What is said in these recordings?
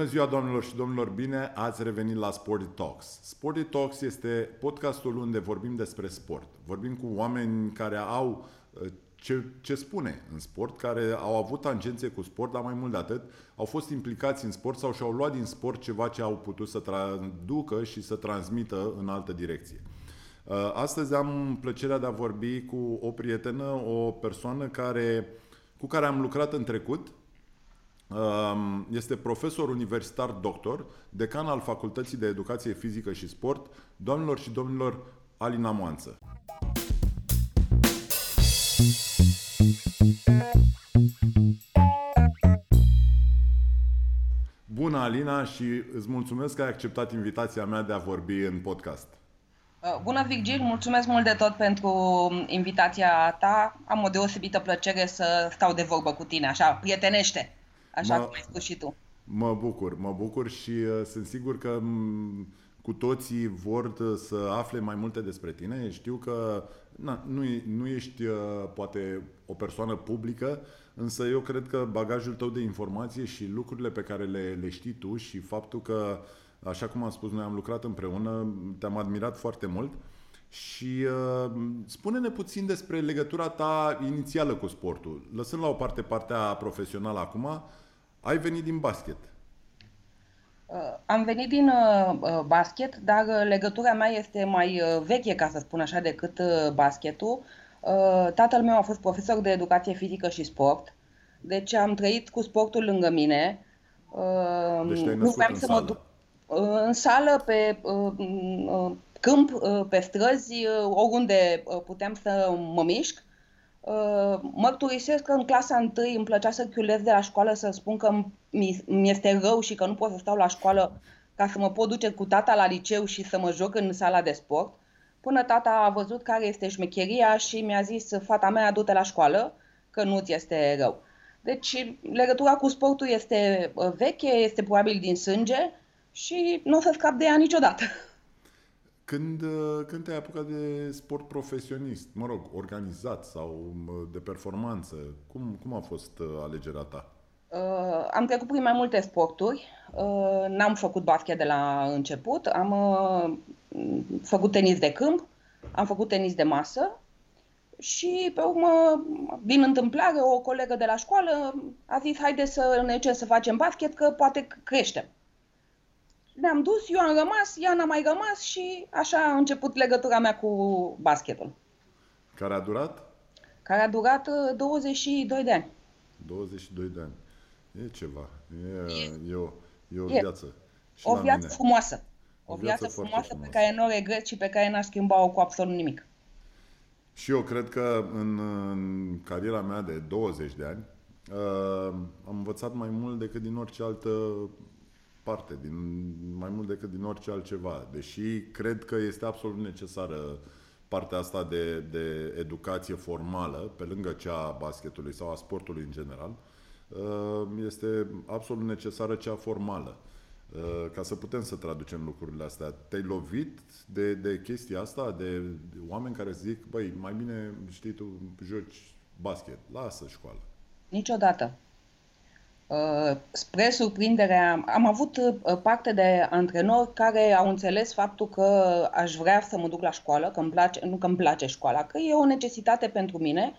Bună ziua, doamnelor și domnilor! Bine ați revenit la Sporty Talks. Sporty Talks este podcastul unde vorbim despre sport. Vorbim cu oameni care au uh, ce, ce spune în sport, care au avut tangențe cu sport, dar mai mult de atât, au fost implicați în sport sau și-au luat din sport ceva ce au putut să traducă și să transmită în altă direcție. Uh, astăzi am plăcerea de a vorbi cu o prietenă, o persoană care, cu care am lucrat în trecut, um, este profesor universitar doctor, decan al Facultății de Educație Fizică și Sport, doamnelor și domnilor Alina Moanță. Bună, Alina, și îți mulțumesc că ai acceptat invitația mea de a vorbi în podcast. Uh, bună, Virgil! Mulțumesc mult de tot pentru invitația ta. Am o deosebită plăcere să stau de vorbă cu tine, așa, prietenește, așa mă, cum ai spus și tu. Mă bucur, mă bucur și uh, sunt sigur că m- mm, cu toții vor să afle mai multe despre tine. Știu că na, nu, nu ești uh, poate o persoană publică, însă eu cred că bagajul tău de informație și lucrurile pe care le, le știi tu și faptul că, așa cum am spus, noi am lucrat împreună, te-am admirat foarte mult și uh, spune-ne puțin despre legătura ta inițială cu sportul. Lăsând la o parte partea profesională acum, ai venit din basket. Uh, am venit din uh, uh, basket, dar legătura mea este mai veche, ca să spun așa, decât basketul. Tatăl meu a fost profesor de educație fizică și sport, deci am trăit cu sportul lângă mine. Deci te-ai nu vreau să sală. mă duc în sală, pe câmp, pe străzi, oriunde puteam să mă mișc. Mărturisesc că în clasa 1 îmi plăcea să chiulez de la școală să spun că mi este rău și că nu pot să stau la școală ca să mă pot duce cu tata la liceu și să mă joc în sala de sport. Până tata a văzut care este șmecheria și mi-a zis, fata mea, du-te la școală, că nu ți este rău. Deci legătura cu sportul este uh, veche, este probabil din sânge și nu o să scap de ea niciodată. Când, uh, când te-ai apucat de sport profesionist, mă rog, organizat sau de performanță, cum, cum a fost uh, alegerea ta? Uh, am trecut prin mai multe sporturi. Uh, n-am făcut basket de la început. Am uh, făcut tenis de câmp, am făcut tenis de masă și pe urmă, din întâmplare, o colegă de la școală a zis haide să ne ce să facem basket, că poate creștem. Ne-am dus, eu am rămas, ea n-a mai rămas și așa a început legătura mea cu basketul. Care a durat? Care a durat 22 de ani. 22 de ani. E ceva. E, e, e, o, e o e. viață. Și o viață mine. frumoasă. O, o viață, viață frumoasă, frumoasă pe care nu o regret și pe care n-aș schimba-o cu absolut nimic. Și eu cred că în, în cariera mea de 20 de ani uh, am învățat mai mult decât din orice altă parte, din, mai mult decât din orice altceva. Deși cred că este absolut necesară partea asta de, de educație formală, pe lângă cea a basketului sau a sportului în general, uh, este absolut necesară cea formală. Uh, ca să putem să traducem lucrurile astea. Te-ai lovit de, de chestia asta, de oameni care zic, băi, mai bine, știi tu, joci basket, lasă școală. Niciodată. Uh, spre surprinderea, am avut uh, parte de antrenori care au înțeles faptul că aș vrea să mă duc la școală, că îmi place, nu că îmi place școala, că e o necesitate pentru mine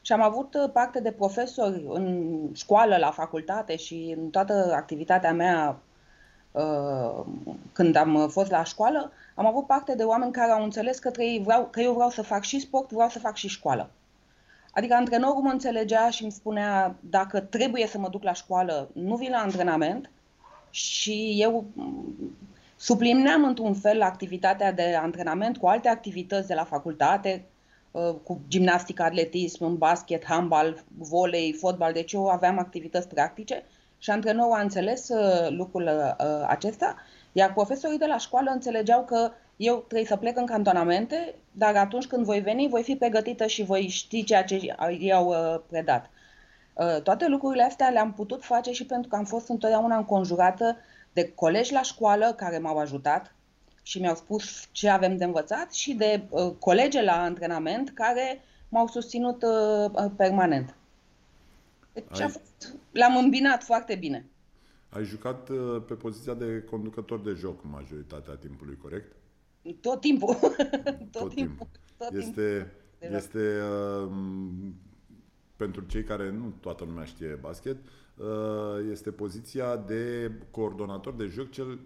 și am avut uh, parte de profesori în școală, la facultate și în toată activitatea mea când am fost la școală, am avut parte de oameni care au înțeles că, trei, vreau, că eu vreau să fac și sport, vreau să fac și școală. Adică antrenorul mă înțelegea și îmi spunea dacă trebuie să mă duc la școală, nu vin la antrenament. Și eu sublineam într-un fel activitatea de antrenament cu alte activități de la facultate, uh, cu gimnastică, atletism, basket, handbal, volei, fotbal, deci eu aveam activități practice și antrenorul a înțeles uh, lucrul uh, acesta, iar profesorii de la școală înțelegeau că eu trebuie să plec în cantonamente, dar atunci când voi veni, voi fi pregătită și voi ști ceea ce ei au uh, predat. Uh, toate lucrurile astea le-am putut face și pentru că am fost întotdeauna înconjurată de colegi la școală care m-au ajutat și mi-au spus ce avem de învățat și de uh, colege la antrenament care m-au susținut uh, permanent. Deci Ai... a fost, l-am îmbinat foarte bine. Ai jucat uh, pe poziția de conducător de joc majoritatea timpului, corect? Tot timpul. Tot, Tot timpul. Tot este, timpul. este uh, pentru cei care nu toată lumea știe basket, uh, este poziția de coordonator de joc, cel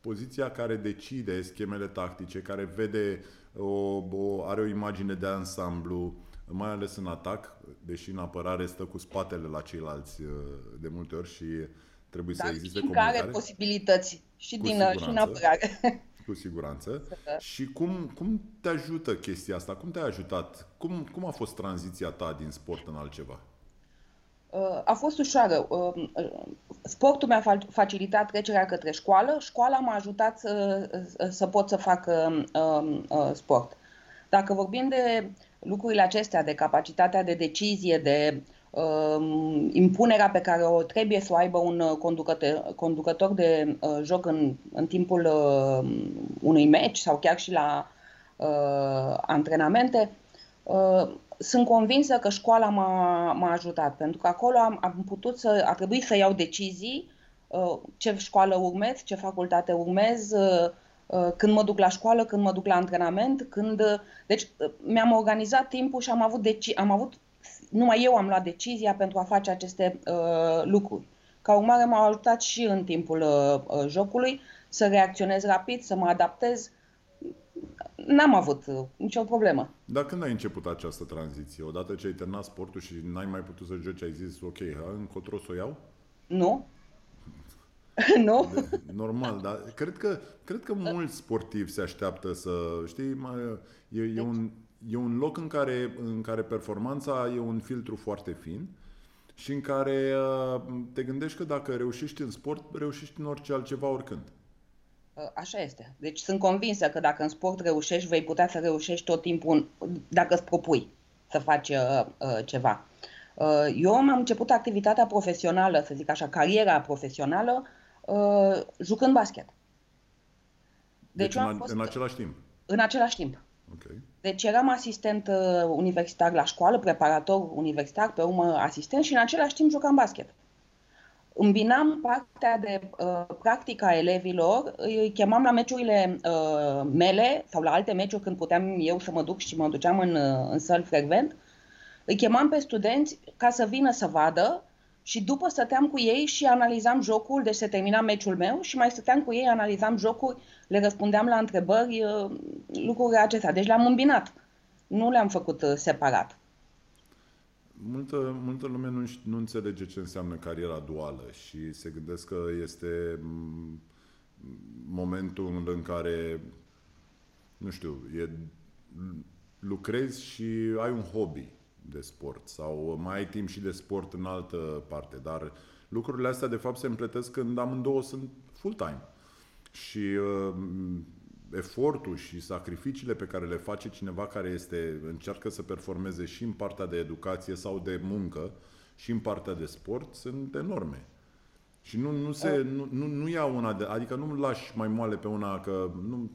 poziția care decide schemele tactice, care vede o, o, are o imagine de ansamblu, mai ales în atac, deși în apărare stă cu spatele la ceilalți uh, de multe ori și trebuie Dar să existe comunicare. are posibilități și din și în apărare. Cu siguranță. Și cum, cum te ajută chestia asta? Cum te-a ajutat? Cum, cum a fost tranziția ta din sport în altceva? Uh, a fost ușoară. Uh, sportul mi-a facilitat trecerea către școală. Școala m-a ajutat să, să pot să fac uh, sport. Dacă vorbim de lucrurile acestea, de capacitatea de decizie, de uh, impunerea pe care o trebuie să o aibă un conducător, conducător de uh, joc în, în timpul uh, unui meci sau chiar și la uh, antrenamente, uh, sunt convinsă că școala m-a, m-a ajutat, pentru că acolo am, am putut să, a trebuit să iau decizii uh, ce școală urmez, ce facultate urmez, uh, uh, când mă duc la școală, când mă duc la antrenament, când... Deci mi-am organizat timpul și am avut, deci, am avut numai eu am luat decizia pentru a face aceste uh, lucruri. Ca urmare m-au ajutat și în timpul uh, jocului să reacționez rapid, să mă adaptez n-am avut uh, nicio problemă. Dar când ai început această tranziție? Odată ce ai terminat sportul și n-ai mai putut să joci, ai zis, ok, ha, încotro să o iau? Nu. nu? De, normal, dar cred că, cred că mulți sportivi se așteaptă să, știi, mai, e, e, un, e un loc în care, în care performanța e un filtru foarte fin și în care uh, te gândești că dacă reușești în sport, reușești în orice altceva oricând. Uh, așa este. Deci sunt convinsă că dacă în sport reușești, vei putea să reușești tot timpul dacă îți propui să faci uh, uh, ceva. Uh, eu am început activitatea profesională, să zic așa, cariera profesională, uh, jucând basket. Deci, deci în, fost, în același timp? În același timp. Okay. Deci eram asistent uh, universitar la școală, preparator universitar, pe urmă asistent și în același timp jucam basket. Îmbinam partea de uh, practică a elevilor, îi chemam la meciurile uh, mele sau la alte meciuri când puteam eu să mă duc și mă duceam în, uh, în săl frecvent, îi chemam pe studenți ca să vină să vadă și după stăteam cu ei și analizam jocul, deci se termina meciul meu și mai stăteam cu ei, analizam jocul, le răspundeam la întrebări, uh, lucrurile acestea. Deci le-am îmbinat, nu le-am făcut uh, separat. Multă, multă lume nu, nu înțelege ce înseamnă cariera duală și se gândesc că este momentul în care, nu știu, e, lucrezi și ai un hobby de sport sau mai ai timp și de sport în altă parte, dar lucrurile astea de fapt se împletesc când amândouă sunt full-time. Și uh, efortul și sacrificiile pe care le face cineva care este, încearcă să performeze și în partea de educație sau de muncă și în partea de sport sunt enorme. Și nu, nu, se, nu, nu, nu ia una de. Adică nu lași mai moale pe una că nu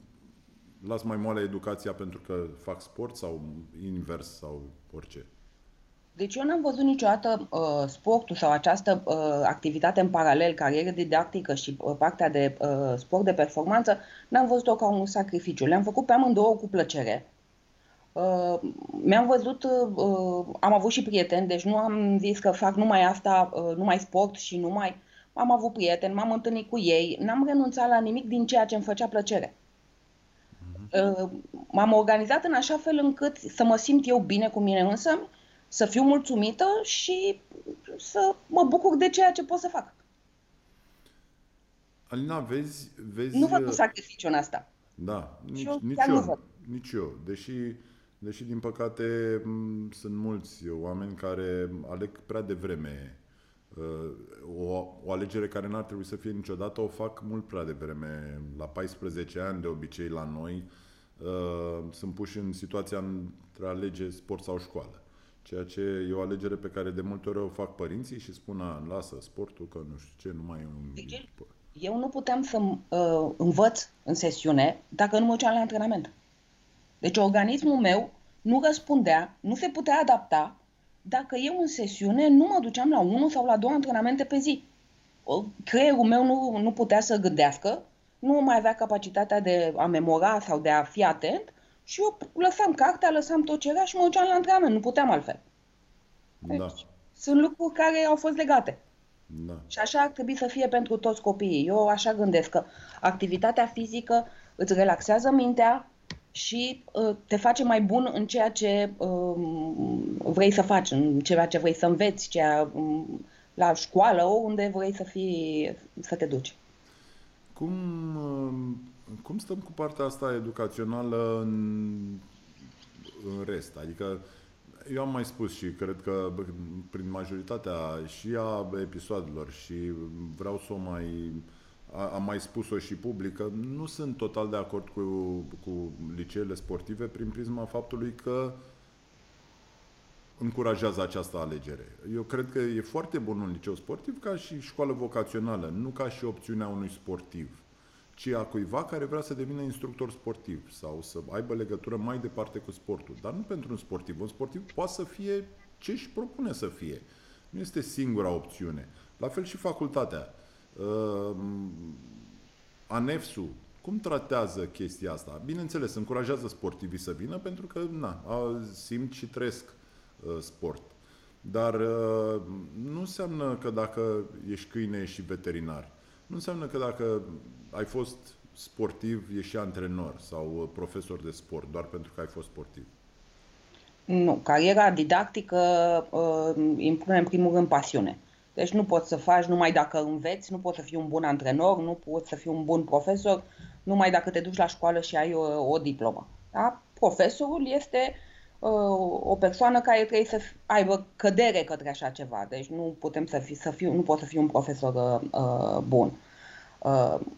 las mai moale educația pentru că fac sport sau invers sau orice. Deci eu n-am văzut niciodată uh, sportul sau această uh, activitate în paralel, carieră didactică și uh, partea de uh, sport de performanță, n-am văzut-o ca un sacrificiu. Le-am făcut pe amândouă cu plăcere. Uh, mi-am văzut, uh, am avut și prieteni, deci nu am zis că fac numai asta, uh, numai sport și numai... Am avut prieteni, m-am întâlnit cu ei, n-am renunțat la nimic din ceea ce îmi făcea plăcere. Mhm. Uh, m-am organizat în așa fel încât să mă simt eu bine cu mine însă, să fiu mulțumită și să mă bucur de ceea ce pot să fac. Alina, vezi... vezi nu văd un sacrificiu în asta. Da, nici, eu, nici, eu, nici eu. Deși, deși, din păcate, sunt mulți oameni care aleg prea devreme uh, o, o alegere care n-ar trebui să fie niciodată, o fac mult prea devreme. La 14 ani, de obicei, la noi, uh, sunt puși în situația între a alege sport sau școală. Ceea ce e o alegere pe care de multe ori o fac părinții și spun, a, lasă sportul, că nu știu ce, nu mai e un... Deci, eu nu puteam să uh, învăț în sesiune dacă nu mă duceam la antrenament. Deci organismul meu nu răspundea, nu se putea adapta dacă eu în sesiune nu mă duceam la unul sau la două antrenamente pe zi. creierul meu nu, nu putea să gândească, nu mai avea capacitatea de a memora sau de a fi atent și eu lăsam cartea, lăsam tot ce era și mă duceam la antrenament, nu puteam altfel. Da. Deci, sunt lucruri care au fost legate. Da. Și așa ar trebui să fie pentru toți copiii. Eu așa gândesc că activitatea fizică îți relaxează mintea și uh, te face mai bun în ceea ce uh, vrei să faci, în ceea ce vrei să înveți, ceea, um, la școală, unde vrei să fii, să te duci. Cum, uh, cum stăm cu partea asta educațională în, în rest? Adică eu am mai spus și cred că prin majoritatea și a episoadelor și vreau să o mai am mai spus-o și public că nu sunt total de acord cu, cu liceele sportive prin prisma faptului că încurajează această alegere. Eu cred că e foarte bun un liceu sportiv ca și școală vocațională, nu ca și opțiunea unui sportiv, ci a cuiva care vrea să devină instructor sportiv sau să aibă legătură mai departe cu sportul. Dar nu pentru un sportiv. Un sportiv poate să fie ce își propune să fie. Nu este singura opțiune. La fel și facultatea. Uh, ANEFSU, cum tratează chestia asta? Bineînțeles, încurajează sportivii să vină pentru că na, simt și trăiesc uh, sport. Dar uh, nu înseamnă că dacă ești câine și veterinar, nu înseamnă că dacă ai fost sportiv, ești și antrenor sau uh, profesor de sport, doar pentru că ai fost sportiv. Nu, cariera didactică uh, impune în primul rând pasiune. Deci nu poți să faci numai dacă înveți, nu poți să fii un bun antrenor, nu poți să fii un bun profesor, numai dacă te duci la școală și ai o, o diplomă. Da? Profesorul este uh, o persoană care trebuie să aibă cădere către așa ceva. Deci nu putem să fi, să fiu, nu pot să fiu un profesor uh, bun. Uh,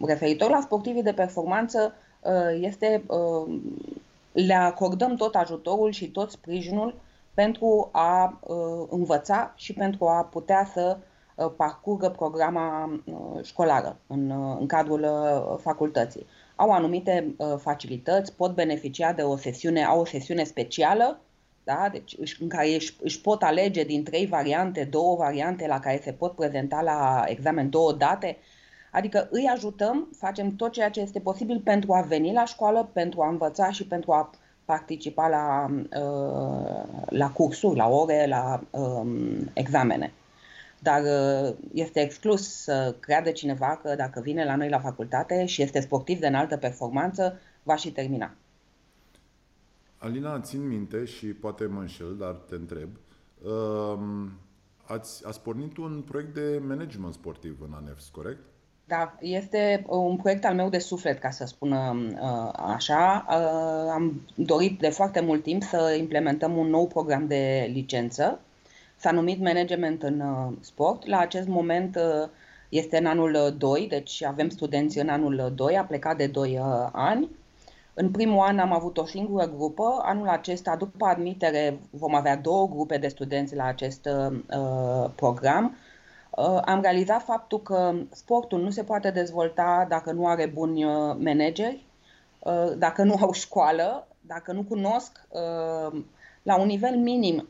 referitor la sportivii de performanță, uh, este uh, le acordăm tot ajutorul și tot sprijinul pentru a uh, învăța și pentru a putea să uh, parcurgă programa uh, școlară în, uh, în cadrul uh, facultății. Au anumite uh, facilități, pot beneficia de o sesiune, au o sesiune specială, da? deci își, în care își, își pot alege din trei variante, două variante la care se pot prezenta la examen, două date, Adică îi ajutăm, facem tot ceea ce este posibil pentru a veni la școală, pentru a învăța și pentru a participa la, uh, la cursuri, la ore, la um, examene. Dar uh, este exclus să creadă cineva că dacă vine la noi la facultate și este sportiv de înaltă performanță, va și termina. Alina, țin minte și poate mă înșel, dar te întreb. Um, ați, ați pornit un proiect de management sportiv în ANEFS, corect? Da, este uh, un proiect al meu de suflet, ca să spun uh, așa. Uh, am dorit de foarte mult timp să implementăm un nou program de licență. S-a numit Management în Sport. La acest moment este în anul 2, deci avem studenți în anul 2, a plecat de 2 ani. În primul an am avut o singură grupă. Anul acesta, după admitere, vom avea două grupe de studenți la acest uh, program Uh, am realizat faptul că sportul nu se poate dezvolta dacă nu are buni uh, manageri, uh, dacă nu au școală, dacă nu cunosc la un nivel minim.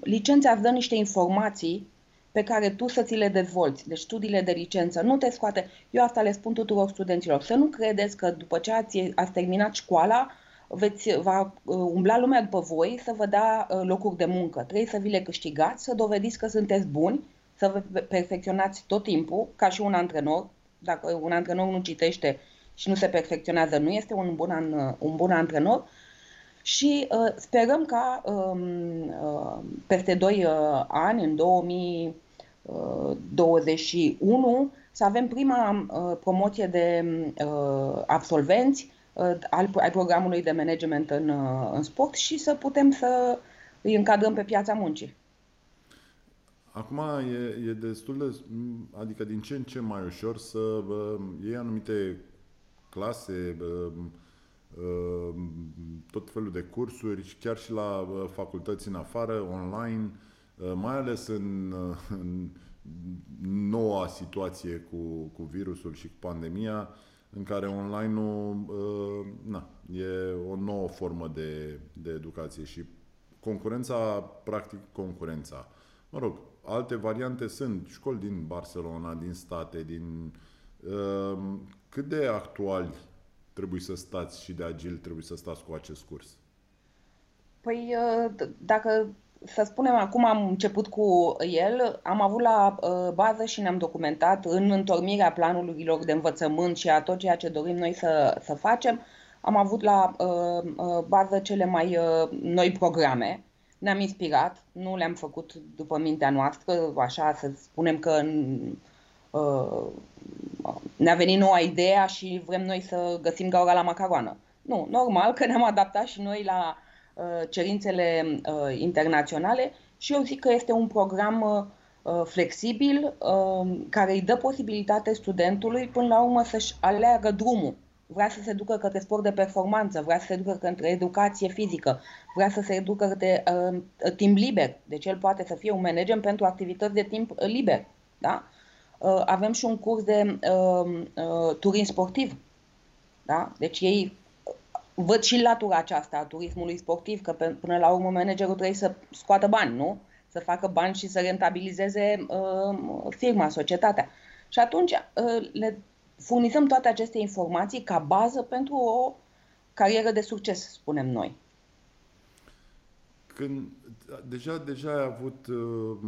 Licența îți dă niște informații pe care tu să ți le dezvolți. Deci studiile de licență nu te scoate. Eu asta le spun tuturor studenților. Să nu credeți că după ce ați, ați terminat școala, veți, va umbla lumea după voi să vă dea locuri de muncă. Trebuie să vi le câștigați, să dovediți că sunteți buni să vă perfecționați tot timpul, ca și un antrenor. Dacă un antrenor nu citește și nu se perfecționează, nu este un bun, an, un bun antrenor. Și uh, sperăm ca um, uh, peste 2 uh, ani, în 2021, uh, să avem prima uh, promoție de uh, absolvenți uh, al, al programului de management în, uh, în sport și să putem să îi încadrăm pe piața muncii. Acum e, e destul de, adică din ce în ce mai ușor să uh, iei anumite clase, uh, uh, tot felul de cursuri, și chiar și la uh, facultăți în afară, online, uh, mai ales în, uh, în noua situație cu, cu virusul și cu pandemia, în care online-ul uh, na, e o nouă formă de, de educație și concurența, practic concurența. Mă rog, alte variante sunt școli din Barcelona, din state, din... Uh, cât de actuali trebuie să stați și de agil trebuie să stați cu acest curs? Păi, uh, dacă să spunem, acum am început cu el, am avut la uh, bază și ne-am documentat în întormirea planurilor de învățământ și a tot ceea ce dorim noi să, să facem, am avut la uh, uh, bază cele mai uh, noi programe, ne-am inspirat, nu le-am făcut după mintea noastră, așa să spunem că uh, ne-a venit noua idee și vrem noi să găsim gaura la macaroană. Nu, normal că ne-am adaptat și noi la uh, cerințele uh, internaționale și eu zic că este un program uh, flexibil uh, care îi dă posibilitate studentului până la urmă să-și aleagă drumul vrea să se ducă către sport de performanță, vrea să se ducă către educație fizică, vrea să se ducă către uh, timp liber. Deci el poate să fie un manager pentru activități de timp liber. Da? Uh, avem și un curs de uh, uh, turism sportiv. Da? Deci ei văd și latura aceasta a turismului sportiv, că pe, până la urmă managerul trebuie să scoată bani, nu? Să facă bani și să rentabilizeze uh, firma, societatea. Și atunci uh, le furnizăm toate aceste informații ca bază pentru o carieră de succes, spunem noi. Când deja, deja ai avut uh,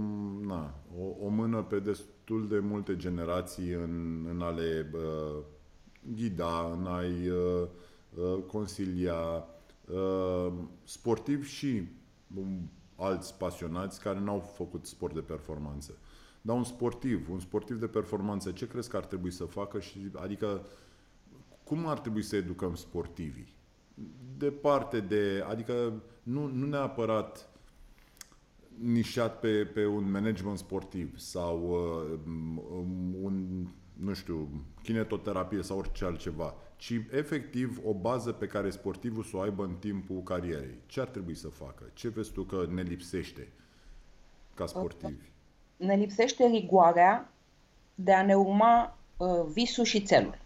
na, o, o mână pe destul de multe generații în, în ale uh, ghida, în a-i uh, uh, consilia uh, sportiv și um, alți pasionați care n-au făcut sport de performanță. Dar un sportiv, un sportiv de performanță, ce crezi că ar trebui să facă și adică cum ar trebui să educăm sportivii? Departe de, adică nu, nu neapărat nișat pe, pe un management sportiv sau uh, un, nu știu, kinetoterapie sau orice altceva, ci efectiv o bază pe care sportivul să o aibă în timpul carierei. Ce ar trebui să facă? Ce vezi tu că ne lipsește ca sportivi? Ne lipsește rigoarea de a ne urma uh, visul și țelul.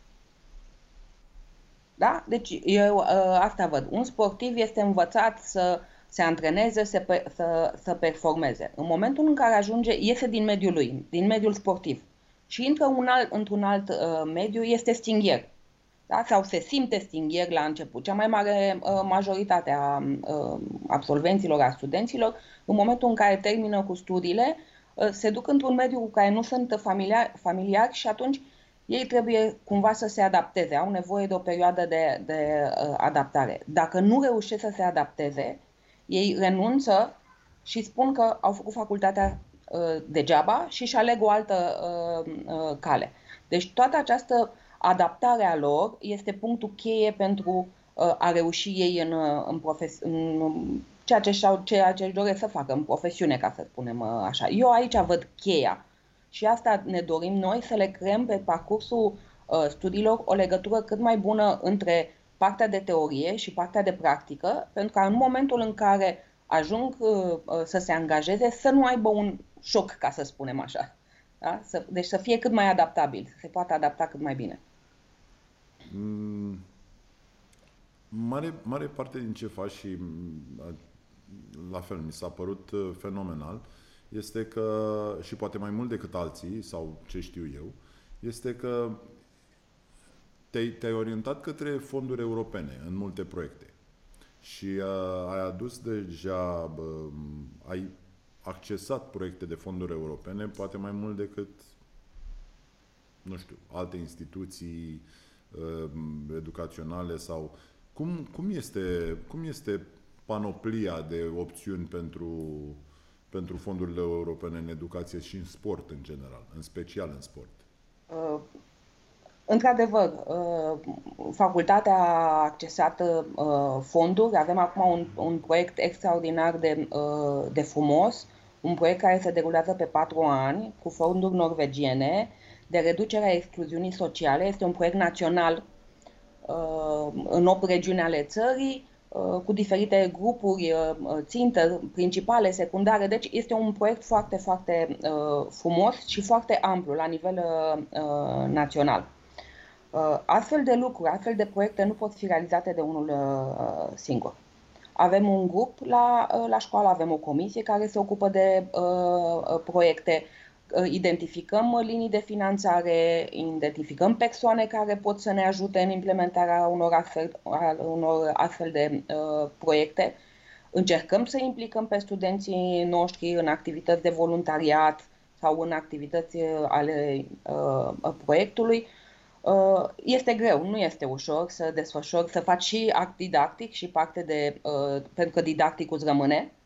Da? Deci eu uh, asta văd. Un sportiv este învățat să se antreneze, să, să, să performeze. În momentul în care ajunge, iese din mediul lui, din mediul sportiv și intră un alt, într-un alt uh, mediu, este stingher. Da? Sau se simte stingher la început. Cea mai mare uh, majoritate a uh, absolvenților, a studenților, în momentul în care termină cu studiile, Uh, se duc într-un mediu cu care nu sunt familiari, familiari și atunci ei trebuie cumva să se adapteze, au nevoie de o perioadă de, de uh, adaptare. Dacă nu reușesc să se adapteze, ei renunță și spun că au făcut facultatea uh, degeaba și își aleg o altă uh, uh, cale. Deci toată această adaptare a lor este punctul cheie pentru uh, a reuși ei în, uh, în, profes- în ceea ce, și ceea ce își doresc să facă în profesiune, ca să spunem uh, așa. Eu aici văd cheia și asta ne dorim noi să le creăm pe parcursul uh, studiilor o legătură cât mai bună între partea de teorie și partea de practică, pentru că în momentul în care ajung uh, să se angajeze, să nu aibă un șoc, ca să spunem așa. Da? Să, deci să fie cât mai adaptabil, să se poată adapta cât mai bine. Mm, mare, mare parte din ce faci și la fel, mi s-a părut uh, fenomenal, este că, și poate mai mult decât alții, sau ce știu eu, este că te-ai, te-ai orientat către fonduri europene în multe proiecte. Și uh, ai adus deja, uh, ai accesat proiecte de fonduri europene, poate mai mult decât, nu știu, alte instituții uh, educaționale sau cum, cum, este, cum este panoplia de opțiuni pentru, pentru fondurile europene în educație și în sport în general, în special în sport? Uh, într-adevăr, uh, facultatea a accesat uh, fonduri. Avem acum un, un proiect extraordinar de, uh, de frumos, un proiect care se derulează pe patru ani cu fonduri norvegiene de reducerea excluziunii sociale. Este un proiect național uh, în 8 regiuni ale țării Uh, cu diferite grupuri uh, țintă, principale, secundare. Deci este un proiect foarte, foarte uh, frumos și foarte amplu la nivel național. Astfel de lucruri, astfel de proiecte nu pot fi realizate de unul singur. Avem un grup la, la școală, avem o comisie care se ocupă de uh, proiecte, identificăm linii de finanțare, identificăm persoane care pot să ne ajute în implementarea unor astfel, unor astfel de uh, proiecte. Încercăm să implicăm pe studenții noștri în activități de voluntariat sau în activități ale uh, proiectului. Uh, este greu, nu este ușor să desfășori, să faci și act didactic și parte de, uh, pentru că didacticul îți rămâne, Uh,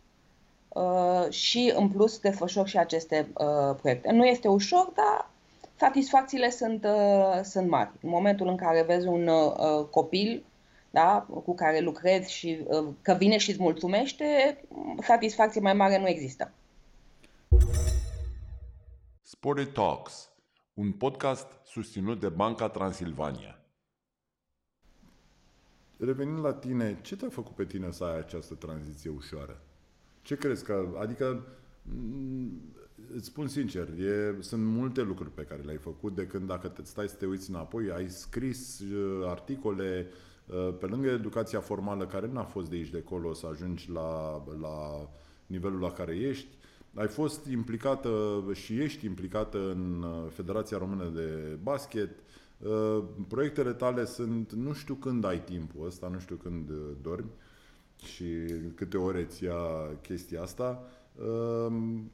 și în plus desfășor și aceste uh, proiecte. Nu este ușor, dar satisfacțiile sunt, uh, sunt mari. În momentul în care vezi un uh, copil da, cu care lucrezi și uh, că vine și îți mulțumește, satisfacție mai mare nu există. Spore Talks, un podcast susținut de Banca Transilvania. Revenind la tine, ce te-a făcut pe tine să ai această tranziție ușoară? Ce crezi că, adică, mm, îți spun sincer, e, sunt multe lucruri pe care le-ai făcut de când dacă te stai să te uiți înapoi, ai scris uh, articole uh, pe lângă educația formală care n-a fost de aici de acolo să ajungi la, la nivelul la care ești, ai fost implicată și ești implicată în uh, Federația Română de Basket. Proiectele tale sunt, nu știu când ai timpul ăsta, nu știu când dormi, și câte ore ți ia chestia asta, um,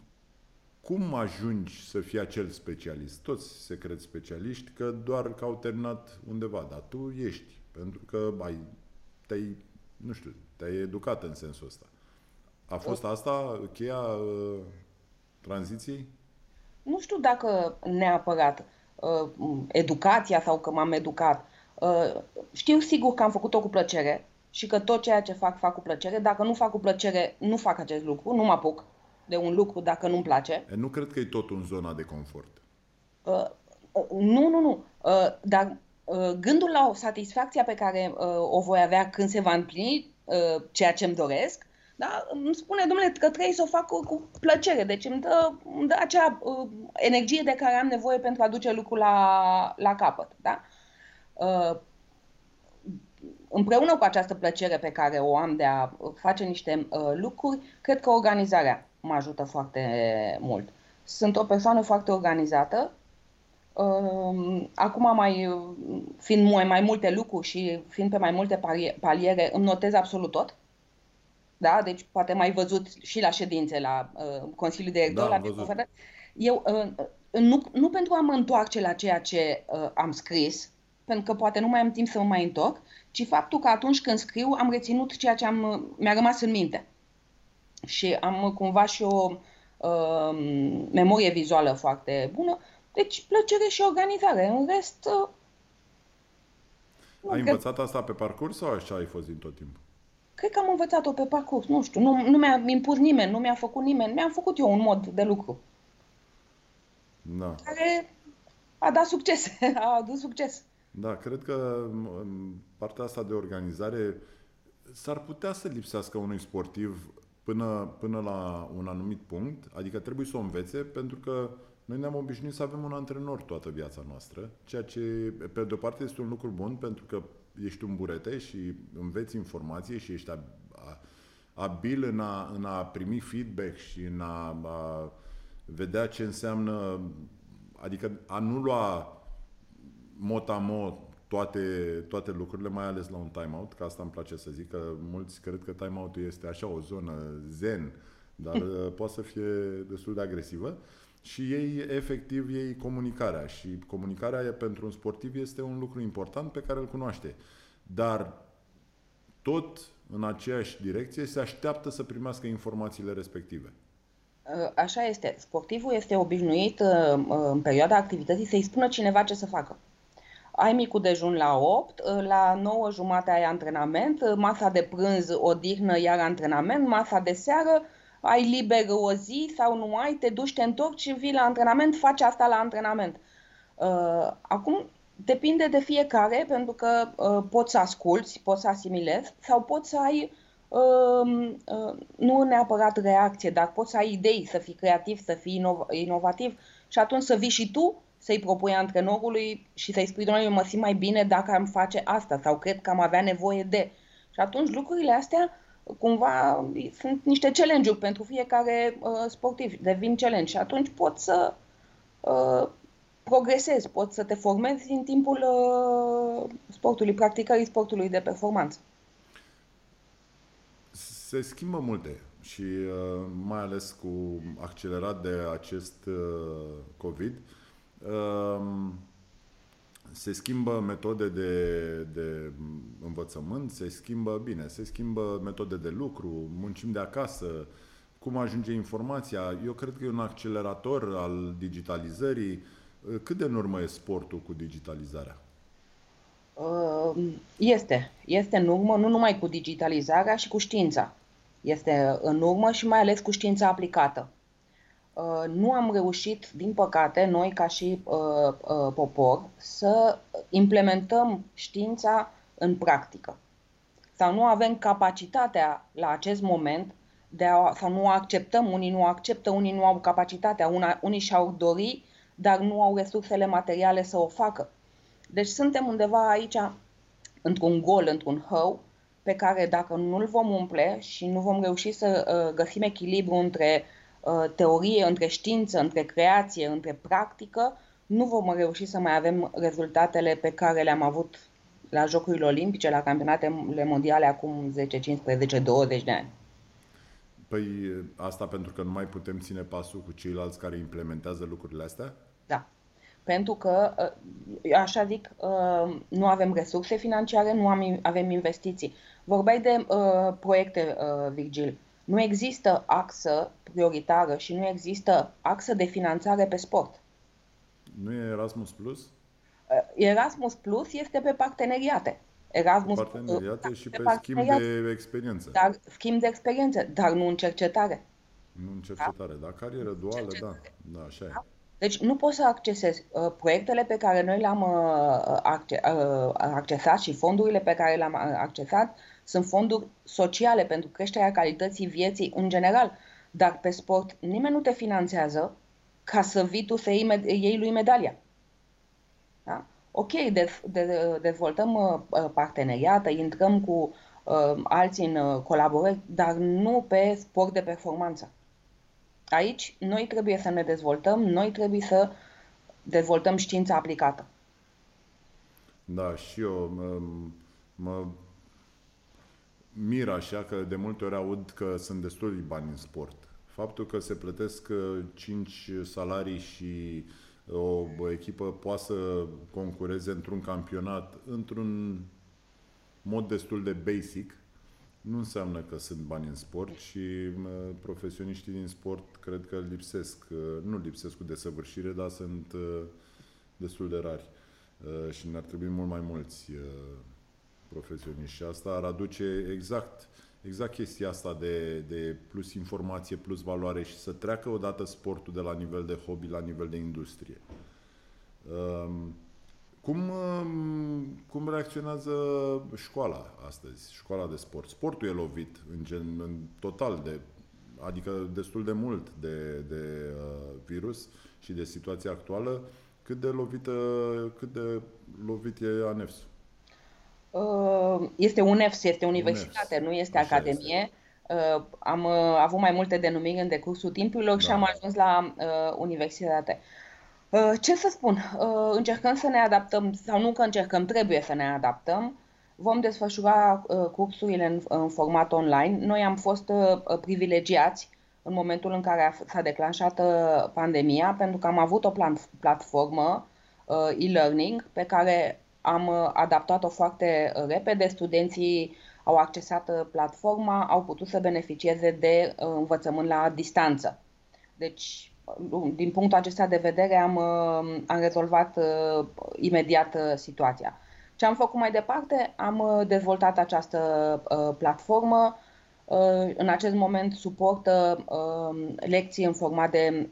cum ajungi să fii acel specialist? Toți se cred specialiști că doar că au terminat undeva, dar tu ești, pentru că ai, te-ai, nu știu, te-ai educat în sensul ăsta. A fost asta cheia uh, tranziției? Nu știu dacă neapărat uh, educația sau că m-am educat. Uh, știu sigur că am făcut-o cu plăcere, și că tot ceea ce fac, fac cu plăcere. Dacă nu fac cu plăcere, nu fac acest lucru, nu mă apuc de un lucru dacă nu-mi place. E, nu cred că e tot în zona de confort. Uh, uh, nu, nu, nu. Uh, dar uh, gândul la o satisfacție pe care uh, o voi avea când se va împlini uh, ceea ce îmi doresc, da? îmi spune, domnule, că trebuie să o fac cu, cu plăcere. Deci îmi dă, îmi dă acea uh, energie de care am nevoie pentru a duce lucrul la, la capăt. Da? Uh, împreună cu această plăcere pe care o am de a face niște uh, lucruri, cred că organizarea mă ajută foarte mult. Sunt o persoană foarte organizată. Uh, acum, mai, fiind mai, mai multe lucruri și fiind pe mai multe paliere, îmi notez absolut tot. Da? Deci poate mai văzut și la ședințe, la uh, Consiliul Director, da, la Eu, uh, nu, nu pentru a mă întoarce la ceea ce uh, am scris, pentru că poate nu mai am timp să mă mai întorc, ci faptul că atunci când scriu am reținut ceea ce am, mi-a rămas în minte. Și am cumva și o uh, memorie vizuală foarte bună, deci plăcere și organizare. În rest... Uh, ai învățat că... asta pe parcurs sau așa ai fost din tot timpul? Cred că am învățat-o pe parcurs, nu știu, nu, nu mi-a impus nimeni, nu mi-a făcut nimeni, mi-am făcut eu un mod de lucru. Da. Care a dat succes, a adus succes. Da, cred că în partea asta de organizare s-ar putea să lipsească unui sportiv până, până la un anumit punct, adică trebuie să o învețe pentru că noi ne-am obișnuit să avem un antrenor toată viața noastră, ceea ce pe de o parte este un lucru bun pentru că ești un burete și înveți informație și ești abil în a, în a primi feedback și în a, a vedea ce înseamnă, adică a nu lua motamo toate, toate lucrurile, mai ales la un timeout, că asta îmi place să zic, că mulți cred că timeout-ul este așa o zonă zen, dar uh, poate să fie destul de agresivă și ei, efectiv, ei comunicarea și comunicarea pentru un sportiv este un lucru important pe care îl cunoaște. Dar tot în aceeași direcție se așteaptă să primească informațiile respective. Uh, așa este. Sportivul este obișnuit uh, în perioada activității să-i spună cineva ce să facă ai micul dejun la 8, la 9 jumate ai antrenament, masa de prânz, odihnă, iar antrenament, masa de seară, ai liber o zi sau nu ai, te duci, te întorci și vii la antrenament, faci asta la antrenament. Uh, acum, depinde de fiecare, pentru că uh, poți să asculți, poți să asimilezi sau poți să ai, uh, uh, nu neapărat reacție, dar poți să ai idei, să fii creativ, să fii inov- inovativ și atunci să vii și tu să-i propui antrenorului și să-i spui, doamne, eu mă simt mai bine dacă am face asta sau cred că am avea nevoie de. Și atunci lucrurile astea cumva sunt niște challenge-uri pentru fiecare uh, sportiv, devin challenge și atunci pot să uh, progresezi, poți să te formezi în timpul uh, sportului, practicării sportului de performanță. Se schimbă multe și uh, mai ales cu accelerat de acest uh, COVID. Uh, se schimbă metode de, de învățământ, se schimbă, bine, se schimbă metode de lucru, muncim de acasă, cum ajunge informația. Eu cred că e un accelerator al digitalizării. Cât de în urmă e sportul cu digitalizarea? Uh, este. Este în urmă, nu numai cu digitalizarea, și cu știința. Este în urmă și mai ales cu știința aplicată. Uh, nu am reușit, din păcate, noi ca și uh, uh, popor, să implementăm știința în practică. Sau nu avem capacitatea la acest moment de a, sau nu acceptăm, unii nu acceptă, unii nu au capacitatea, una, unii și-au dori, dar nu au resursele materiale să o facă. Deci suntem undeva aici într-un gol, într-un hău, pe care dacă nu-l vom umple și nu vom reuși să uh, găsim echilibru între uh, teorie, între știință, între creație, între practică, nu vom reuși să mai avem rezultatele pe care le-am avut la Jocurile Olimpice, la campionatele mondiale acum 10, 15, 20 de ani. Păi asta pentru că nu mai putem ține pasul cu ceilalți care implementează lucrurile astea? Da. Pentru că, uh, așa zic, nu avem resurse financiare, nu avem investiții. Vorbeai de uh, proiecte, uh, Virgil. Nu există axă prioritară și nu există axă de finanțare pe sport. Nu e Erasmus Plus? Uh, Erasmus Plus este pe parteneriate. Erasmus parteneriate și pe, pe schimb de experiență. Dar schimb de experiență, dar nu în cercetare. Nu în cercetare, da? dar carieră duală, da. Da, așa da? e. Deci nu poți să accesezi uh, proiectele pe care noi le-am uh, acce- uh, accesat și fondurile pe care le-am uh, accesat sunt fonduri sociale pentru creșterea calității vieții în general. Dar pe sport nimeni nu te finanțează ca să vii tu să iei, iei lui medalia. Da? Ok, de, de, dezvoltăm uh, parteneriate, intrăm cu uh, alții în uh, colaborări, dar nu pe sport de performanță. Aici noi trebuie să ne dezvoltăm, noi trebuie să dezvoltăm știința aplicată. Da, și eu mă, mă mir așa că de multe ori aud că sunt destul de bani în sport. Faptul că se plătesc 5 uh, salarii și uh, o echipă poate să concureze într-un campionat într-un mod destul de basic, nu înseamnă că sunt bani în sport și profesioniștii din sport cred că lipsesc. Uh, nu lipsesc cu desăvârșire, dar sunt destul de rari. Și ne-ar trebui mult mai mulți profesioniști și asta ar aduce exact, exact chestia asta de, de plus informație, plus valoare și să treacă odată sportul de la nivel de hobby la nivel de industrie. Um, cum, um, cum reacționează școala astăzi, școala de sport? Sportul e lovit în, gen, în total de, adică destul de mult de, de uh, virus și de situația actuală. Cât de lovită, cât de lovit e ANEFS-ul? Uh, este UNEFS, este universitate, UNEFS. nu este Așa academie. Este. Uh, am uh, avut mai multe denumiri în decursul timpurilor da. și am ajuns la universitate. Ce să spun? Încercăm să ne adaptăm, sau nu că încercăm, trebuie să ne adaptăm. Vom desfășura cursurile în, în format online. Noi am fost privilegiați în momentul în care s-a declanșat pandemia, pentru că am avut o platformă e-learning pe care am uh, adaptat-o foarte uh, repede, studenții au accesat uh, platforma, au putut să beneficieze de învățământ la distanță. Deci, din punctul acesta de vedere, am, am rezolvat imediat situația. Ce am făcut mai departe? Am dezvoltat această platformă. În acest moment suportă lecții în format de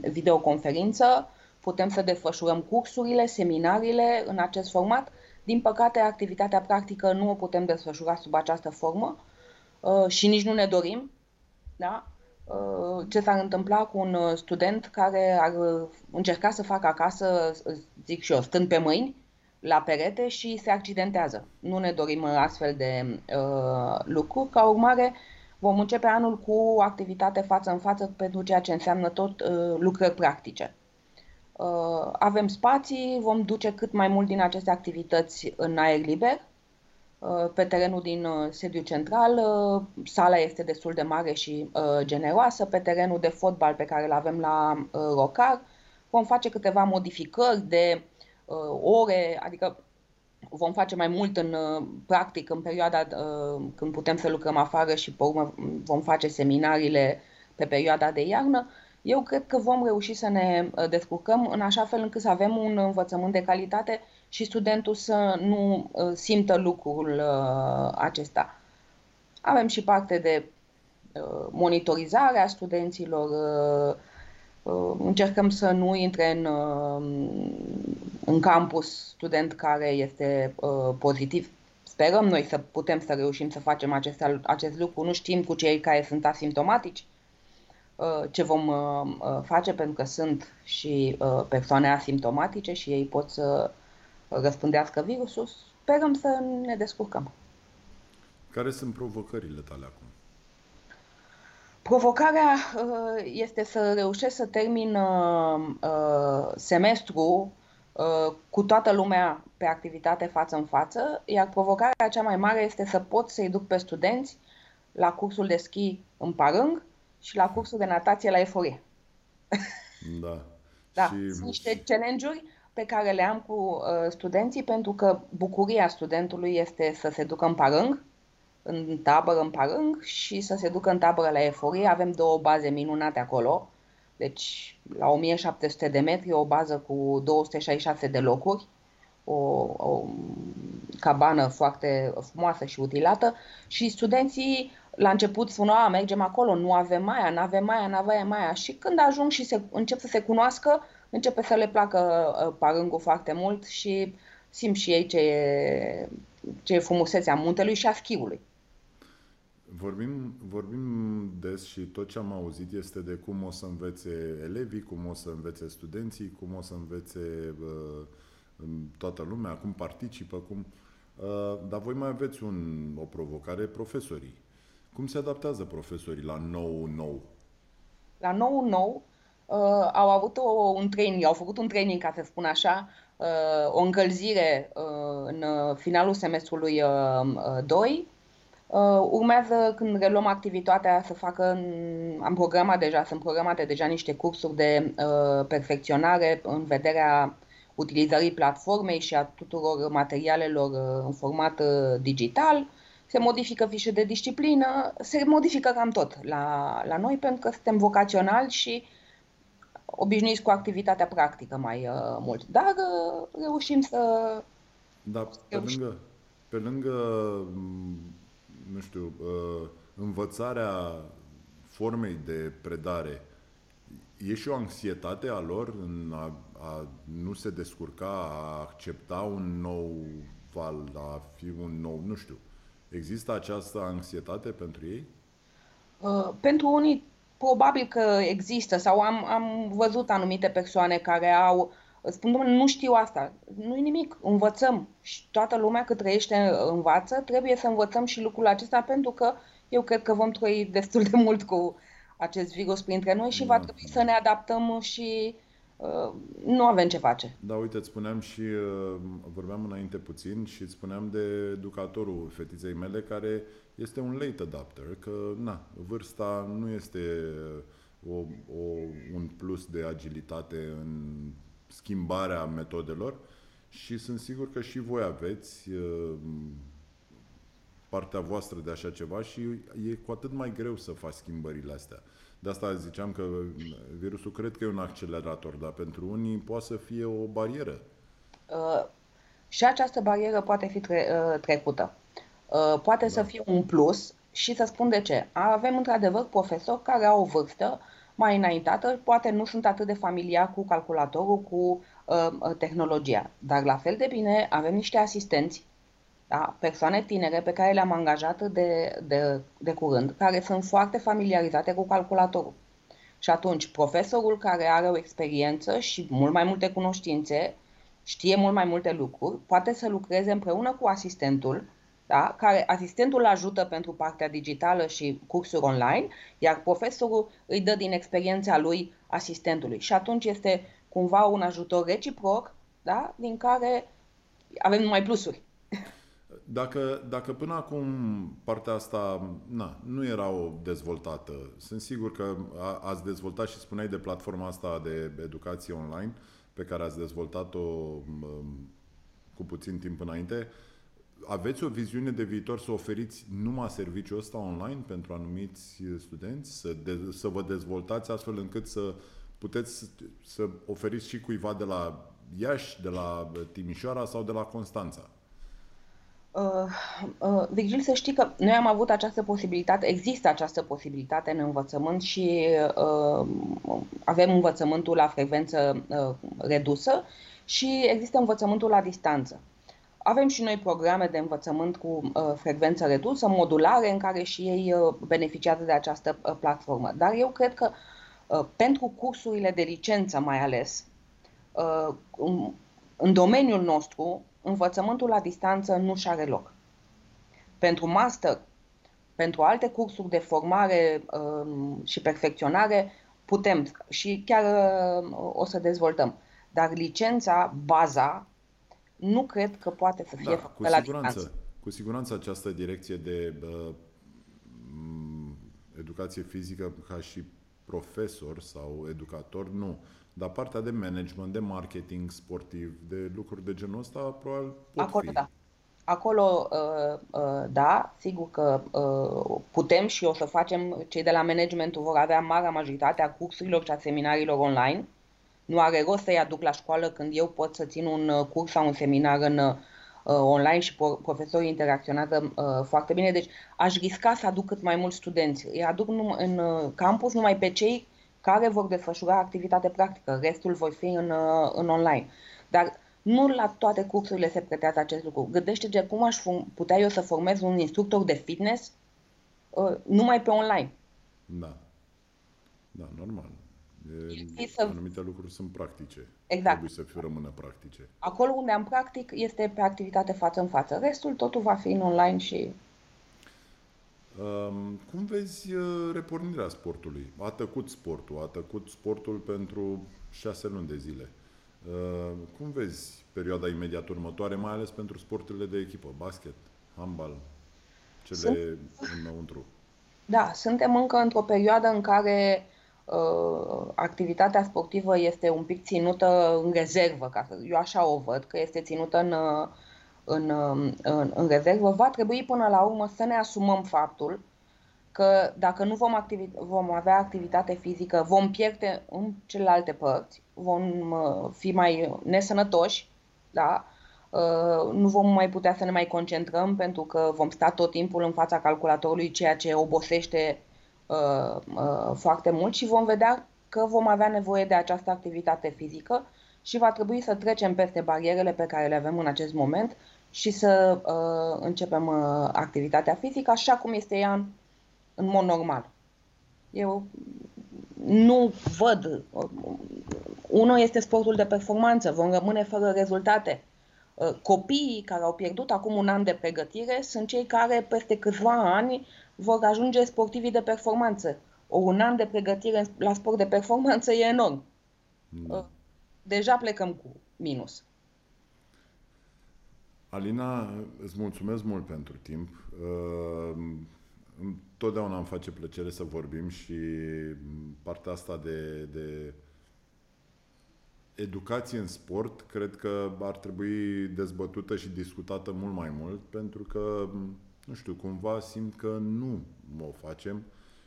videoconferință putem să desfășurăm cursurile, seminariile în acest format. Din păcate, activitatea practică nu o putem desfășura sub această formă uh, și nici nu ne dorim. Da? Uh, ce s-ar întâmpla cu un student care ar încerca să facă acasă, zic și eu, stând pe mâini, la perete și se accidentează. Nu ne dorim astfel de uh, lucruri. Ca urmare, vom începe anul cu o activitate față în față pentru ceea ce înseamnă tot uh, lucrări practice. Uh, avem spații, vom duce cât mai mult din aceste activități în aer liber, uh, pe terenul din uh, sediu central. Uh, sala este destul de mare și uh, generoasă. Pe terenul de fotbal pe care îl avem la uh, Rocar vom face câteva modificări de uh, ore, adică vom face mai mult în uh, practic în perioada uh, când putem să lucrăm afară și pe urmă vom face seminariile pe perioada de iarnă. Eu cred că vom reuși să ne uh, descurcăm în așa fel încât să avem un învățământ de calitate și studentul să nu uh, simtă lucrul uh, acesta. Avem și parte de uh, monitorizare a studenților, uh, Uh, încercăm să nu intre în, uh, în campus student care este uh, pozitiv. Sperăm noi să putem să reușim să facem acest, acest lucru. Nu știm cu cei care sunt asimptomatici ce vom face, pentru că sunt și persoane asimptomatice și ei pot să răspândească virusul. Sperăm să ne descurcăm. Care sunt provocările tale acum? Provocarea uh, este să reușesc să termin uh, uh, semestru cu toată lumea pe activitate față în față, iar provocarea cea mai mare este să pot să-i duc pe studenți la cursul de schi în Parâng și la cursul de natație la Eforie. Da. da. Și... Sunt niște challenge-uri pe care le am cu uh, studenții pentru că bucuria studentului este să se ducă în Parâng, în tabără în Parâng și să se ducă în tabără la Eforie. Avem două baze minunate acolo, deci la 1700 de metri, o bază cu 266 de locuri, o, o cabană foarte frumoasă și utilată și studenții la început spuneau, a, mergem acolo, nu avem aia, nu avem aia, nu avem aia și când ajung și se, încep să se cunoască, începe să le placă uh, parângul foarte mult și simt și ei ce e, ce e frumusețea muntelui și a schiului. Vorbim, vorbim des și tot ce am auzit este de cum o să învețe elevii, cum o să învețe studenții, cum o să învețe uh, toată lumea, cum participă, cum... Uh, dar voi mai aveți un, o provocare, profesorii. Cum se adaptează profesorii la nou nou? La nou nou uh, au avut o, un training, au făcut un training, ca să spun așa, uh, o încălzire uh, în finalul semestrului uh, 2 Uh, urmează când reluăm activitatea să facă, am programat deja, sunt programate deja niște cursuri de uh, perfecționare în vederea utilizării platformei și a tuturor materialelor uh, în format uh, digital. Se modifică fișe de disciplină, se modifică cam tot la, la noi pentru că suntem vocaționali și obișnuiți cu activitatea practică mai uh, mult. Dar uh, reușim să... Da, pe lângă, pe lângă nu știu, uh, învățarea formei de predare, e și o anxietate a lor în a, a nu se descurca, a accepta un nou val, a fi un nou, nu știu. Există această anxietate pentru ei? Uh, pentru unii probabil că există sau am, am văzut anumite persoane care au spun, domnule, nu știu asta. nu e nimic, învățăm. Și toată lumea cât trăiește învață, trebuie să învățăm și lucrul acesta pentru că eu cred că vom trăi destul de mult cu acest virus printre noi și da. va trebui să ne adaptăm și uh, nu avem ce face. Da, uite, îți spuneam și, uh, vorbeam înainte puțin și îți spuneam de educatorul fetiței mele care este un late adapter, că na, vârsta nu este o, o, un plus de agilitate în schimbarea metodelor și sunt sigur că și voi aveți uh, partea voastră de așa ceva și e cu atât mai greu să faci schimbările astea. De asta ziceam că virusul cred că e un accelerator, dar pentru unii poate să fie o barieră. Uh, și această barieră poate fi tre- uh, trecută. Uh, poate da. să fie un plus și să spun de ce. Avem într-adevăr profesori care au o vârstă mai înaintată, poate nu sunt atât de familiar cu calculatorul, cu uh, uh, tehnologia. Dar la fel de bine avem niște asistenți, da? persoane tinere pe care le-am angajat de, de, de curând, care sunt foarte familiarizate cu calculatorul. Și atunci, profesorul care are o experiență și mult mai multe cunoștințe știe mult mai multe lucruri, poate să lucreze împreună cu asistentul, da? care asistentul ajută pentru partea digitală și cursuri online, iar profesorul îi dă din experiența lui asistentului. Și atunci este cumva un ajutor reciproc, da? din care avem numai plusuri. Dacă, dacă până acum partea asta na, nu era o dezvoltată, sunt sigur că a, ați dezvoltat și spuneai de platforma asta de educație online pe care ați dezvoltat-o um, cu puțin timp înainte. Aveți o viziune de viitor să oferiți numai serviciul ăsta online pentru anumiți studenți? Să, de, să vă dezvoltați astfel încât să puteți să oferiți și cuiva de la Iași, de la Timișoara sau de la Constanța? Uh, uh, Virgil, să știi că noi am avut această posibilitate, există această posibilitate în învățământ și uh, avem învățământul la frecvență uh, redusă și există învățământul la distanță. Avem și noi programe de învățământ cu uh, frecvență redusă, modulare, în care și ei uh, beneficiază de această uh, platformă. Dar eu cred că uh, pentru cursurile de licență mai ales, uh, în domeniul nostru, învățământul la distanță nu și are loc. Pentru master, pentru alte cursuri de formare um, și perfecționare, putem și chiar uh, o să dezvoltăm. Dar licența, baza, nu cred că poate să fie da, făcută la distanță. Cu siguranță această direcție de uh, educație fizică ca și profesor sau educator, nu. Dar partea de management, de marketing sportiv, de lucruri de genul ăsta, probabil pot Acolo, fi. da. Acolo, uh, uh, da, sigur că uh, putem și o să facem, cei de la managementul vor avea marea majoritate a cursurilor și a seminariilor online. Nu are rost să-i aduc la școală când eu pot să țin un curs sau un seminar în online și profesorii interacționează foarte bine. Deci aș risca să aduc cât mai mulți studenți. Îi aduc în campus numai pe cei care vor desfășura activitate practică, restul voi fi în, uh, în online. Dar nu la toate cursurile se pretează acest lucru. Gândește-te cum aș putea eu să formez un instructor de fitness uh, numai pe online. Da. Da, normal. E, să... Anumite lucruri sunt practice. Exact. Trebuie să fie rămână practice. Acolo unde am practic este pe activitate față în față. Restul totul va fi în online și cum vezi uh, repornirea sportului? A tăcut sportul, a tăcut sportul pentru șase luni de zile. Uh, cum vezi perioada imediat următoare, mai ales pentru sporturile de echipă, basket, handbal, cele Sunt... înăuntru? Da, suntem încă într-o perioadă în care uh, activitatea sportivă este un pic ținută în rezervă, ca să, eu așa o văd, că este ținută în, uh, în, în, în rezervă, va trebui până la urmă să ne asumăm faptul că dacă nu vom, activi- vom avea activitate fizică, vom pierde în celelalte părți, vom uh, fi mai nesănătoși, da? Uh, nu vom mai putea să ne mai concentrăm pentru că vom sta tot timpul în fața calculatorului, ceea ce obosește uh, foarte mult și vom vedea că vom avea nevoie de această activitate fizică și va trebui să trecem peste barierele pe care le avem în acest moment și să uh, începem uh, activitatea fizică așa cum este ea în, în mod normal. Eu nu văd. Uh, unul este sportul de performanță, vom rămâne fără rezultate. Uh, copiii care au pierdut acum un an de pregătire sunt cei care peste câțiva ani vor ajunge sportivii de performanță. O, un an de pregătire la sport de performanță e enorm. Mm. Deja plecăm cu minus. Alina, îți mulțumesc mult pentru timp. Uh, întotdeauna îmi face plăcere să vorbim și partea asta de, de educație în sport cred că ar trebui dezbătută și discutată mult mai mult pentru că, nu știu, cumva simt că nu o facem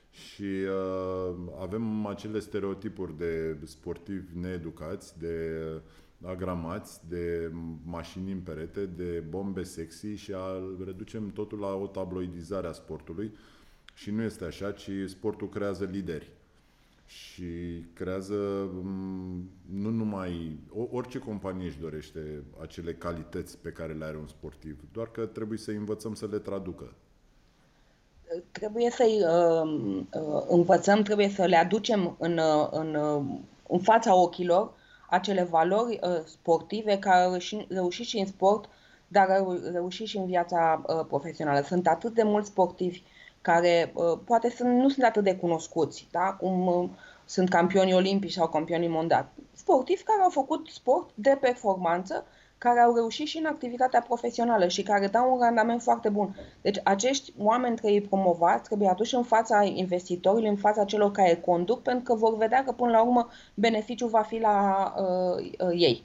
și uh, avem acele stereotipuri de sportivi needucați, de uh, agramați de mașini în perete, de bombe sexy și a, reducem totul la o tabloidizare a sportului și nu este așa, ci sportul creează lideri și creează nu numai orice companie își dorește acele calități pe care le are un sportiv, doar că trebuie să învățăm să le traducă. Trebuie să-i uh, uh, învățăm, trebuie să le aducem în, uh, în, uh, în fața ochilor acele valori uh, sportive care au reușit și în sport, dar au reușit și în viața uh, profesională. Sunt atât de mulți sportivi care uh, poate sunt, nu sunt atât de cunoscuți, da? cum uh, sunt campioni olimpici sau campioni mondiali. Sportivi care au făcut sport de performanță care au reușit și în activitatea profesională și care dau un randament foarte bun. Deci acești oameni trebuie promovați, trebuie aduși în fața investitorilor, în fața celor care conduc, pentru că vor vedea că până la urmă beneficiul va fi la uh, uh, ei.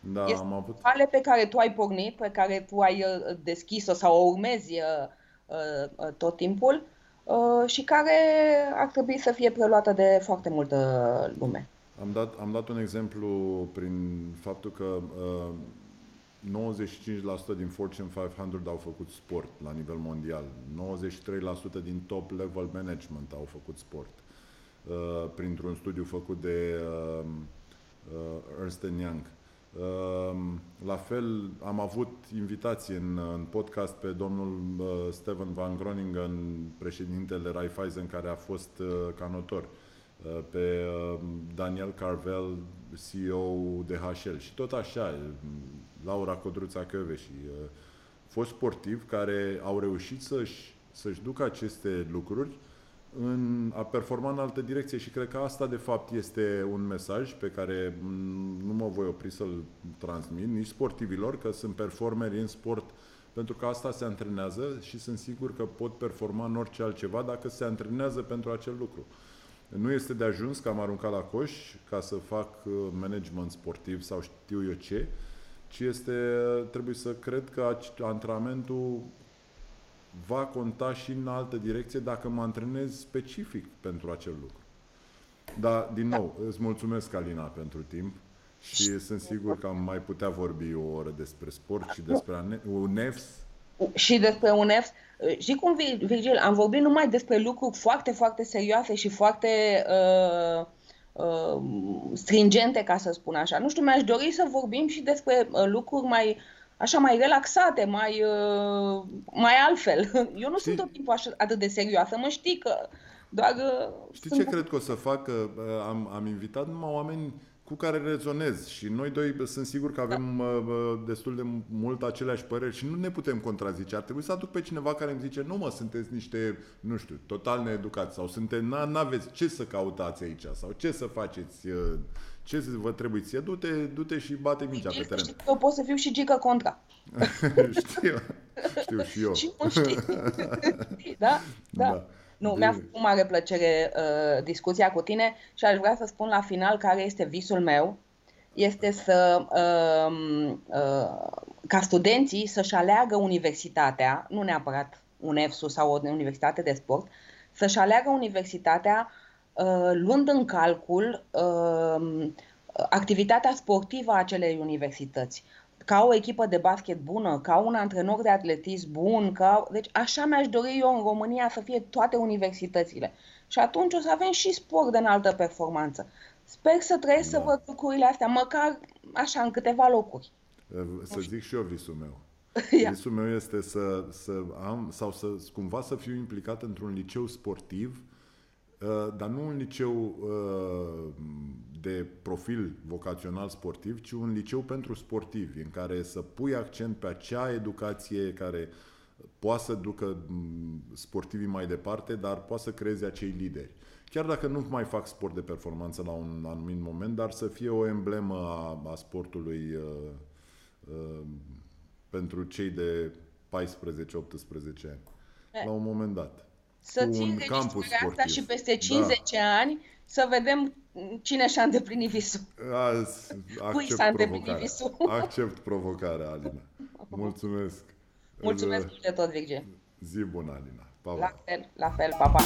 Da, este am avut... cale pe care tu ai pornit, pe care tu ai uh, deschis-o sau o urmezi uh, uh, uh, tot timpul uh, și care ar trebui să fie preluată de foarte multă lume. Am dat, am dat un exemplu prin faptul că uh, 95% din Fortune 500 au făcut sport la nivel mondial, 93% din top level management au făcut sport, uh, printr-un studiu făcut de uh, uh, Ernst Young. Uh, la fel, am avut invitație în, în podcast pe domnul uh, Steven Van Groningen, președintele Raiffeisen, care a fost uh, canotor. Uh, Uh, pe uh, Daniel Carvel, CEO DHL și tot așa, Laura Codruța Căve și uh, fost sportivi care au reușit să-și, să-și ducă aceste lucruri în a performa în altă direcție și cred că asta de fapt este un mesaj pe care nu mă voi opri să-l transmit nici sportivilor, că sunt performeri în sport pentru că asta se antrenează și sunt sigur că pot performa în orice altceva dacă se antrenează pentru acel lucru. Nu este de ajuns că am aruncat la coș ca să fac uh, management sportiv sau știu eu ce, ci este, trebuie să cred că antrenamentul va conta și în altă direcție dacă mă antrenez specific pentru acel lucru. Dar, din nou, îți mulțumesc, Alina, pentru timp și sunt sigur că am mai putea vorbi o oră despre sport și despre UNEFS și despre UNEFS. Și cum, Virgil, am vorbit numai despre lucruri foarte, foarte serioase și foarte uh, uh, stringente, ca să spun așa. Nu știu, mi-aș dori să vorbim și despre uh, lucruri mai așa mai relaxate, mai, uh, mai altfel. Eu nu Știi? sunt tot timpul așa, atât de serioasă, mă știi că doar... Uh, Știi ce cred că o să fac? Uh, am, am invitat numai oameni cu care rezonez și noi doi sunt sigur că avem da. destul de mult aceleași păreri și nu ne putem contrazice. Ar trebui să aduc pe cineva care îmi zice, nu mă, sunteți niște, nu știu, total needucați sau sunteți, n-aveți ce să cautați aici sau ce să faceți, uh, ce vă trebuie ție, du-te, du-te și bate mingea pe teren. Eu pot să fiu și gică contra. știu, știu și eu. Și știi. da? Da. da. Nu, mi-a făcut mare plăcere uh, discuția cu tine și aș vrea să spun la final care este visul meu. Este să, uh, uh, ca studenții să-și aleagă universitatea, nu neapărat un EFSU sau o universitate de sport, să-și aleagă universitatea uh, luând în calcul uh, activitatea sportivă a acelei universități ca o echipă de basket bună, ca un antrenor de atletism bun, ca... deci așa mi-aș dori eu în România să fie toate universitățile. Și atunci o să avem și sport de înaltă performanță. Sper să trăiesc da. să văd lucrurile astea, măcar așa, în câteva locuri. Să zic și eu visul meu. Visul meu este să, să am, sau să cumva să fiu implicat într-un liceu sportiv, uh, dar nu un liceu uh, de profil vocațional sportiv, ci un liceu pentru sportivi, în care să pui accent pe acea educație care poate să ducă sportivii mai departe, dar poate să creeze acei lideri. Chiar dacă nu mai fac sport de performanță la un anumit moment, dar să fie o emblemă a, a sportului uh, uh, pentru cei de 14-18 ani. La un moment dat să ții înregistrarea asta și peste 50 da. ani să vedem cine și-a îndeplinit visul. Azi, Cui s-a îndeplinit visul. Accept provocarea, Alina. Mulțumesc. Mulțumesc mult de tot, Virgil. Zi bună, Alina. Pa, pa. La fel, la fel, pa, pa.